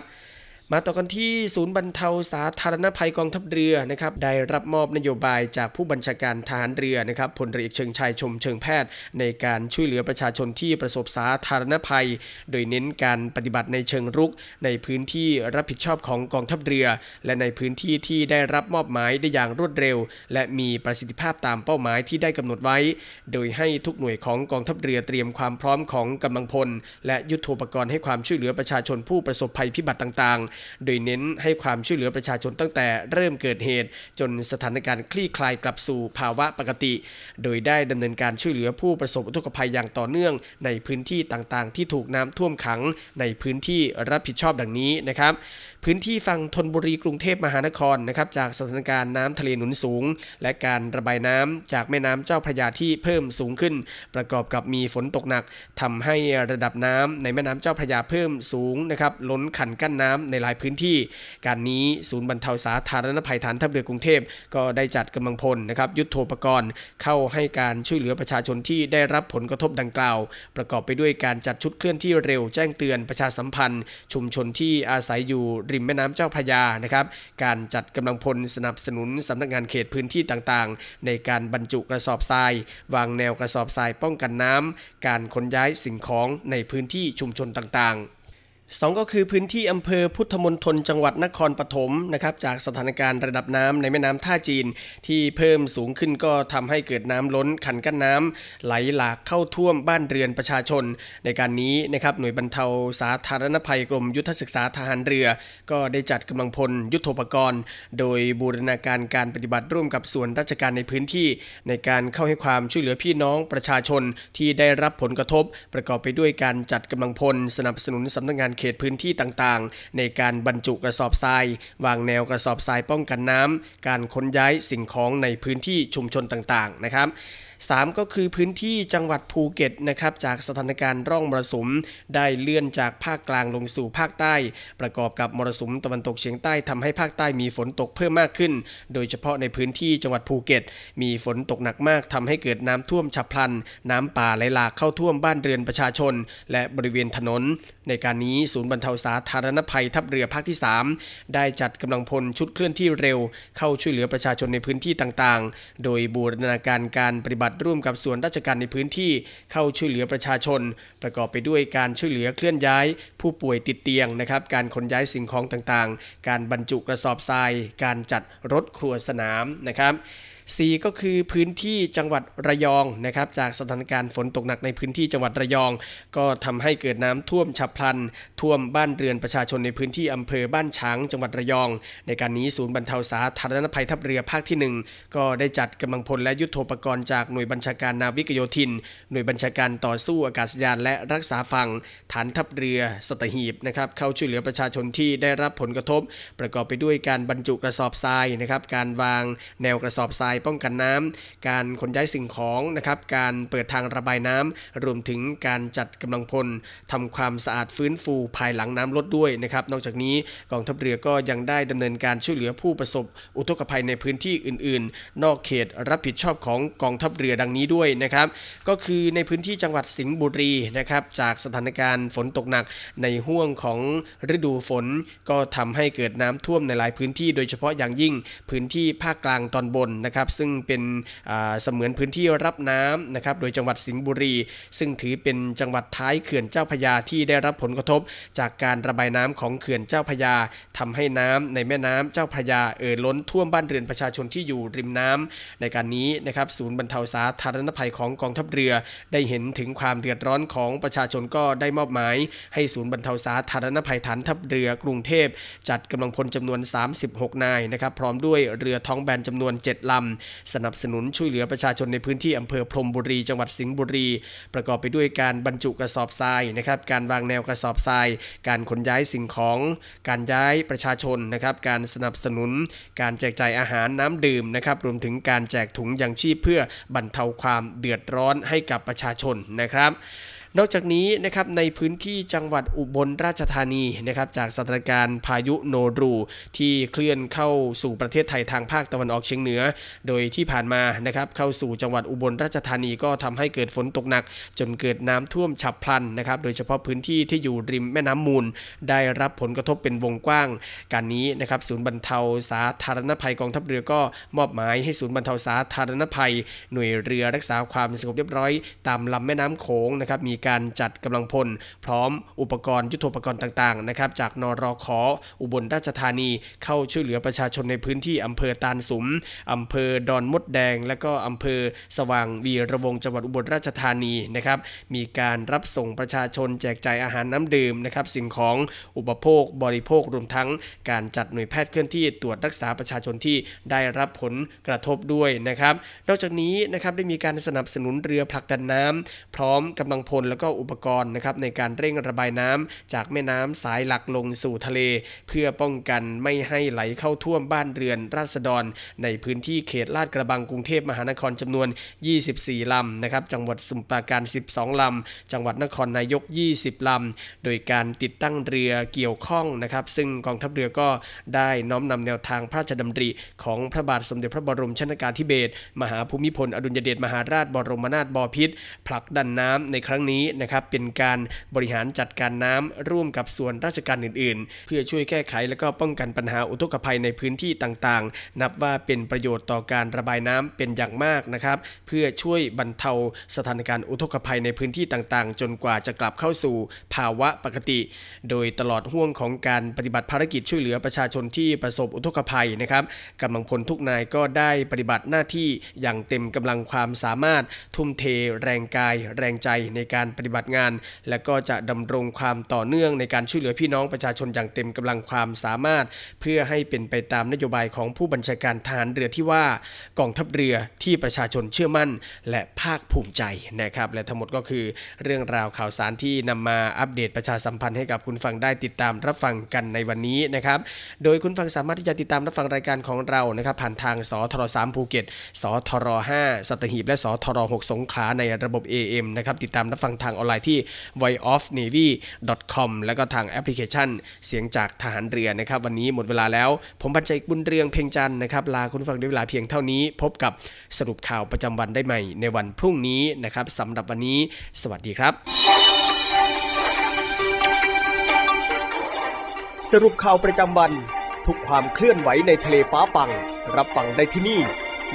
มาต่อกันที่ศูนย์บรรเทาสาธารณภัยกองทัพเรือนะครับได้รับมอบนโยบายจากผู้บัญชาการทหารเรือนะครับพลเรือเอกเชิงชายชมเชิงแพทย์ ในการช่วยเหลือประชาชนที่ประสบสาธารณภัย โดยเน้นการปฏิบัติในเชิงรุก ในพื้นที่รับผิดชอบของกองทัพเรือ และในพื้นที่ที่ได้รับมอบหมายได้อย่างรวดเร็ว และมีประสิทธิภาพตามเป้าหมายที่ได้กำหนดไว้ โดยให้ทุกหน่วยของกองทัพเรือเตรียมความพร้อมของกำลังพล และยุทโธปกรณ์ให้ความช่วยเหลือประชาชนผู้ประสบภัยพิบัติต่างๆโดยเน้นให้ความช่วยเหลือประชาชนตั้งแต่เริ่มเกิดเหตุ จนสถานการณ์คลี่คลายกลับสู่ภาวะปกติ โดยได้ดำเนินการช่วยเหลือผู้ประสบอุทกภัยอย่างต่อเนื่อง ในพื้นที่ต่างๆ ที่ถูกน้ำท่วมขังในพื้นที่รับผิดชอบดังนี้นะครับ พื้นที่ฝั่งธนบุรีกรุงเทพมหานครนะครับจากสถานการณ์น้ำทะเลหนุนสูง และการระบายน้ำจากแม่น้ำเจ้าพระยาที่เพิ่มสูงขึ้น ประกอบกับมีฝนตกหนักทำให้ระดับน้ำในแม่น้ำเจ้าพระยาเพิ่มสูงนะครับล้นขันกั้นน้ำในหลายพื้นที่ การนี้ศูนย์บรรเทาสาธารณภัยฐานทัพเรือกรุงเทพก็ได้จัดกำลังพลนะครับยุทธโธปกรณ์เข้าให้การช่วยเหลือประชาชนที่ได้รับผลกระทบดังกล่าว ประกอบไปด้วยการจัดชุดเคลื่อนที่เร็วแจ้งเตือนประชาสัมพันธ์ ชุมชนที่อาศัยอยู่ริมแม่น้ำเจ้าพระยานะครับ การจัดกำลังพลสนับสนุนสำนักงานเขตพื้นที่ต่างๆ ในการบรรจุกระสอบทรายวางแนวกระสอบทรายป้องกันน้ำการขนย้ายสิ่งของในพื้นที่ชุมชนต่างๆ สองก็คือพื้นที่อำเภอพุทธมณฑลจังหวัดนครปฐมนะครับจากสถานการณ์ระดับน้ำในแม่น้ำท่าจีน ที่เพิ่มสูงขึ้นก็ทำให้เกิดน้ำล้นขันกั้นน้ำไหลหลากเข้าท่วมบ้านเรือนประชาชน ในการนี้นะครับหน่วยบรรเทาสาธารณภัยกรมยุทธศึกษาทหารเรือ ก็ได้จัดกำลังพลยุทโธปกรณ์ โดยบูรณาการการปฏิบัติร่วมกับส่วนราชการในพื้นที่ ในการเข้าให้ความช่วยเหลือพี่น้องประชาชนที่ได้รับผลกระทบ ประกอบไปด้วยการจัดกำลังพลสนับสนุนสำนักงานเขตพื้นที่ต่างๆ ในการบรรจุกระสอบทรายวางแนวกระสอบทรายป้องกันน้ำการขนย้ายสิ่งของในพื้นที่ชุมชนต่างๆนะครับ 3 ก็คือพื้นที่จังหวัดภูเก็ตนะครับจากสถานการณ์ร่องมรสุม ได้เลื่อนจากภาคกลางลงสู่ภาคใต้ ประกอบกับมรสุมตะวันตกเฉียงใต้ทำให้ภาคใต้มีฝนตกเพิ่มมากขึ้น โดยเฉพาะในพื้นที่จังหวัดภูเก็ต มีฝนตกหนักมากทำให้เกิดน้ำท่วมฉับพลัน น้ำป่าไหลหลากเข้าท่วมบ้านเรือนประชาชน และบริเวณถนน ในการนี้ศูนย์บรรเทาสาธารณภัยทัพเรือภาคที่ 3 ได้จัดกำลังพลชุดเคลื่อนที่เร็ว เข้าช่วยเหลือประชาชนในพื้นที่ต่างๆ โดยบูรณาการการปฏิบัติร่วมกับส่วนราชการในพื้นที่เข้าช่วยเหลือประชาชน ประกอบไปด้วยการช่วยเหลือเคลื่อนย้าย ผู้ป่วยติดเตียงนะครับ การขนย้ายสิ่งของต่างๆ การบรรจุกระสอบทราย การจัดรถครัวสนามนะครับ 4 ก็คือพื้นที่จังหวัดระยองนะครับจากสถานการณ์ฝนตกหนักในพื้นที่จังหวัดระยอง ก็ทำให้เกิดน้ำท่วมฉับพลัน ท่วมบ้านเรือนประชาชนในพื้นที่อำเภอบ้านช้างจังหวัดระยอง ในการนี้ศูนย์บรรเทาสาธารณภัยทัพเรือภาคที่ 1 ก็ได้จัดกำลังพลและยุทโธปกรณ์จากหน่วยบัญชาการนาวิกโยธิน หน่วยบัญชาการต่อสู้อากาศยานและรักษาฝั่งฐานทัพเรือสตหีบนะครับเข้าช่วยเหลือประชาชนที่ได้รับผลกระทบ ประกอบไปด้วยการบรรจุกระสอบทรายนะครับการวางแนวกระสอบทรายป้องกันน้ำการขนย้ายสิ่งของนะครับการเปิดทางระบายน้ำรวมถึงการจัดกำลังพลทำความสะอาดฟื้นฟูภายหลังน้ำลดด้วยนะครับนอกจากนี้กองทัพเรือก็ยังได้ดำเนินการช่วยเหลือผู้ประสบ อุทกภัยในพื้นที่อื่น ๆ นอกเขตรับผิดชอบของกองทัพเรือดังนี้ด้วยนะครับก็คือในพื้นที่จังหวัดสิงห์บุรีนะครับจากสถานการณ์ฝนตกหนักในห่วงของฤดูฝน ก็ทำให้เกิดน้ำท่วมในหลายพื้นที่โดยเฉพาะอย่างยิ่งพื้นที่ภาคกลางตอนบนนะครับนะครับซึ่งเป็นเสมือนพื้นที่รับน้ำนะครับโดยจังหวัดสิงห์บุรี ซึ่งถือเป็นจังหวัดท้ายเขื่อนเจ้าพยาที่ได้รับผลกระทบ จากการระบายน้ำของเขื่อนเจ้าพยาทำให้น้ำในแม่น้ำเจ้าพยาเอ่อล้นท่วมบ้านเรือนประชาชนที่อยู่ริมน้ำในการนี้นะครับศูนย์บรรเทาสาธารณภัยของกองทัพเรือ ได้เห็นถึงความเดือดร้อนของประชาชนก็ได้มอบหมาย ให้ศูนย์บรรเทาสาธารณภัยฐานทัพเรือกรุงเทพ จัดกำลังพลจำนวน 36 นายนะครับพร้อมด้วยเรือท้องแบนจำนวน 7ลำสนับสนุนช่วยเหลือประชาชนในพื้นที่อำเภอพรมบุรี จังหวัดสิงห์บุรี ประกอบไปด้วยการบรรจุกระสอบทรายนะครับ การวางแนวกระสอบทราย การขนย้ายสิ่งของ การย้ายประชาชนนะครับ การสนับสนุน การแจกจ่ายอาหารน้ำดื่มนะครับรวมถึงการแจกถุงยางชีพเพื่อบรรเทาความเดือดร้อนให้กับประชาชนนะครับ นอกจากนี้นะครับในพื้นที่จังหวัดอุบลราชธานีนะครับจากสถานการณ์พายุโนรูที่เคลื่อนเข้าสู่ประเทศไทยทางภาคตะวันออกเฉียงเหนือ โดยที่ผ่านมานะครับเข้าสู่จังหวัดอุบลราชธานีก็ทำให้เกิดฝนตกหนัก จนเกิดน้ำท่วมฉับพลันนะครับโดยเฉพาะพื้นที่ที่อยู่ริมแม่น้ำมูล ได้รับผลกระทบเป็นวงกว้าง การนี้นะครับศูนย์บรรเทาสาธารณภัยกองทัพเรือก็มอบหมายให้ศูนย์บรรเทาสาธารณภัย หน่วยเรือรักษาความสงบเรียบร้อย ตามลำแม่น้ำโขงนะครับมีการจัดกำลังพล พร้อมอุปกรณ์ยุทโธปกรณ์ต่างๆนะครับจากนรขออุบลราชธานี เข้าช่วยเหลือประชาชนในพื้นที่อำเภอตาลสุมอำเภอดอนมดแดง และก็อำเภอสว่างวีระวงจังหวัดอุบลราชธานีนะครับมีการรับส่งประชาชนแจกจ่ายอาหารน้ำดื่มนะครับสิ่งของอุปโภคบริโภครวมทั้งการจัดหน่วยแพทย์เคลื่อนที่ตรวจรักษาประชาชนที่ได้รับผลกระทบด้วยนะครับ นอกจากนี้นะครับได้มีการสนับสนุนเรือผลักดันน้ำพร้อมกำลังพลและก็อุปกรณ์นะครับในการเร่งระบายน้ำจากแม่น้ำสายหลักลงสู่ทะเล เพื่อป้องกันไม่ให้ไหลเข้าท่วมบ้านเรือนราษฎร ในพื้นที่เขตลาดกระบังกรุงเทพมหานครจำนวน 24 ลำนะครับจังหวัดสุพรปราการ 12 ลำ จังหวัดนครนายก 20 ลำ โดยการติดตั้งเรือเกี่ยวข้องนะครับ ซึ่งกองทัพเรือก็ได้น้อมนำแนวทางพระราชดำริของพระบาทสมเด็จพระบรมชนกาธิเบศรมหาภูมิพลอดุลยเดชมหาราชบรมนาถบพิตรผลักดันน้ำในครั้งนี้นะครับเป็นการบริหารจัดการน้ำร่วมกับส่วนราชการอื่น ๆ เพื่อช่วยแก้ไขและก็ป้องกันปัญหาอุทกภัยในพื้นที่ต่างๆ นับว่าเป็นประโยชน์ต่อการระบายน้ำเป็นอย่างมากนะครับเพื่อช่วยบรรเทาสถานการณ์อุทกภัยในพื้นที่ต่างๆ จนกว่าจะกลับเข้าสู่ภาวะปกติ โดยตลอดห่วงของการปฏิบัติภารกิจช่วยเหลือประชาชนที่ประสบอุทกภัยนะครับกำลังพลทุกนายก็ได้ปฏิบัติหน้าที่อย่างเต็มกำลังความสามารถทุ่มเทแรงกายแรงใจในการปฏิบัติงาน และก็จะดำรงความต่อเนื่องในการช่วยเหลือพี่น้องประชาชนอย่างเต็มกำลังความสามารถ เพื่อให้เป็นไปตามนโยบายของผู้บัญชาการทหารเรือที่ว่ากองทัพเรือที่ประชาชนเชื่อมั่น และภาคภูมิใจนะครับและทั้งหมดก็คือเรื่องราวข่าวสารที่นำมาอัปเดตประชาสัมพันธ์ให้กับคุณฟังได้ติดตามรับฟังกันในวันนี้นะครับโดยคุณฟังสามารถที่จะติดตามรับฟังรายการของเรานะครับผ่านทางสทร3ภูเก็ตสทร5สัตหีบและสทร6สงขลาในระบบ AM นะครับติดตามรับฟังทางออนไลน์ที่ voiceofnavy.com แล้วก็ทางแอปพลิเคชัน เสียงจากทหารเรือนะครับ วันนี้หมดเวลาแล้ว ผมบัญชัยบุญเรืองเพ่งจันนะครับ ลาคุณฟังด้วยเวลาเพียงเท่านี้ พบกับสรุปข่าวประจำวันได้ใหม่ในวันพรุ่งนี้นะครับสำหรับวันนี้ สวัสดีครับ สรุปข่าวประจำวัน ทุกความเคลื่อนไหวในทะเลฟ้าฟัง รับฟังได้ที่นี่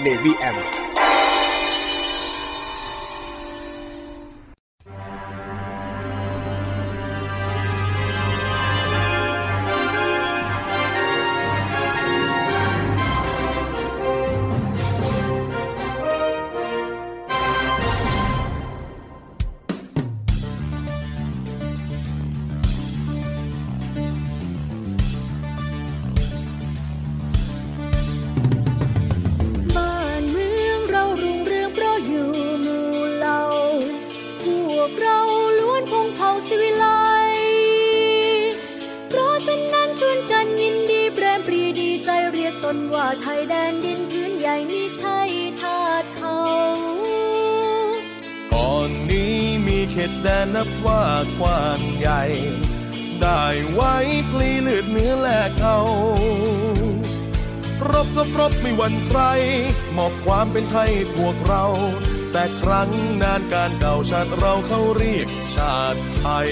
Navy M นว่าไทยแดนดินพื้นใหญ่มีใช่ทาสเขา ก่อนนี้มีเขตแดนนับว่ากว้างใหญ่ ได้ไว้ปลีลืดเนื้อแลกเอา รบกับรบไม่วันใคร มอบความเป็นไทยพวกเรา แต่ครั้งนานการเก่าชาติเราเขาเรียกชาติไทย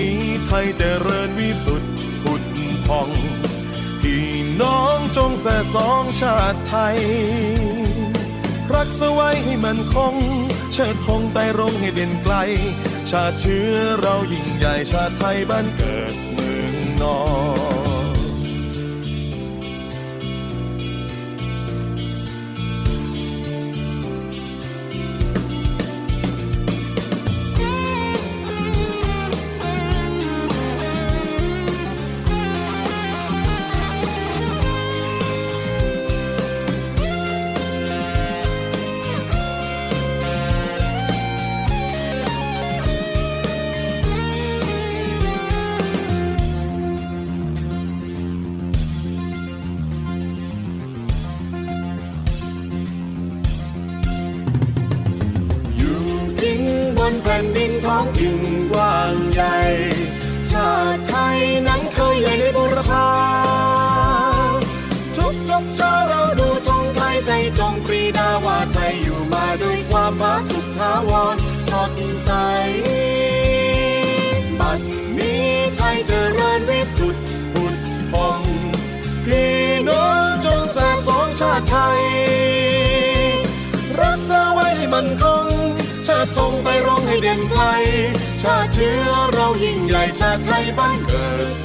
นี้ไทยเจริญวิสุทธิ์ผุดพอง พี่น้องจงแส่สองชาติไทย รักสไว้ให้มันคง เชิดธงไต่รงให้เด่นไกล ชาติเชื้อเรายิ่งใหญ่ชาติไทยบ้านเกิดเมืองนอน ชาติ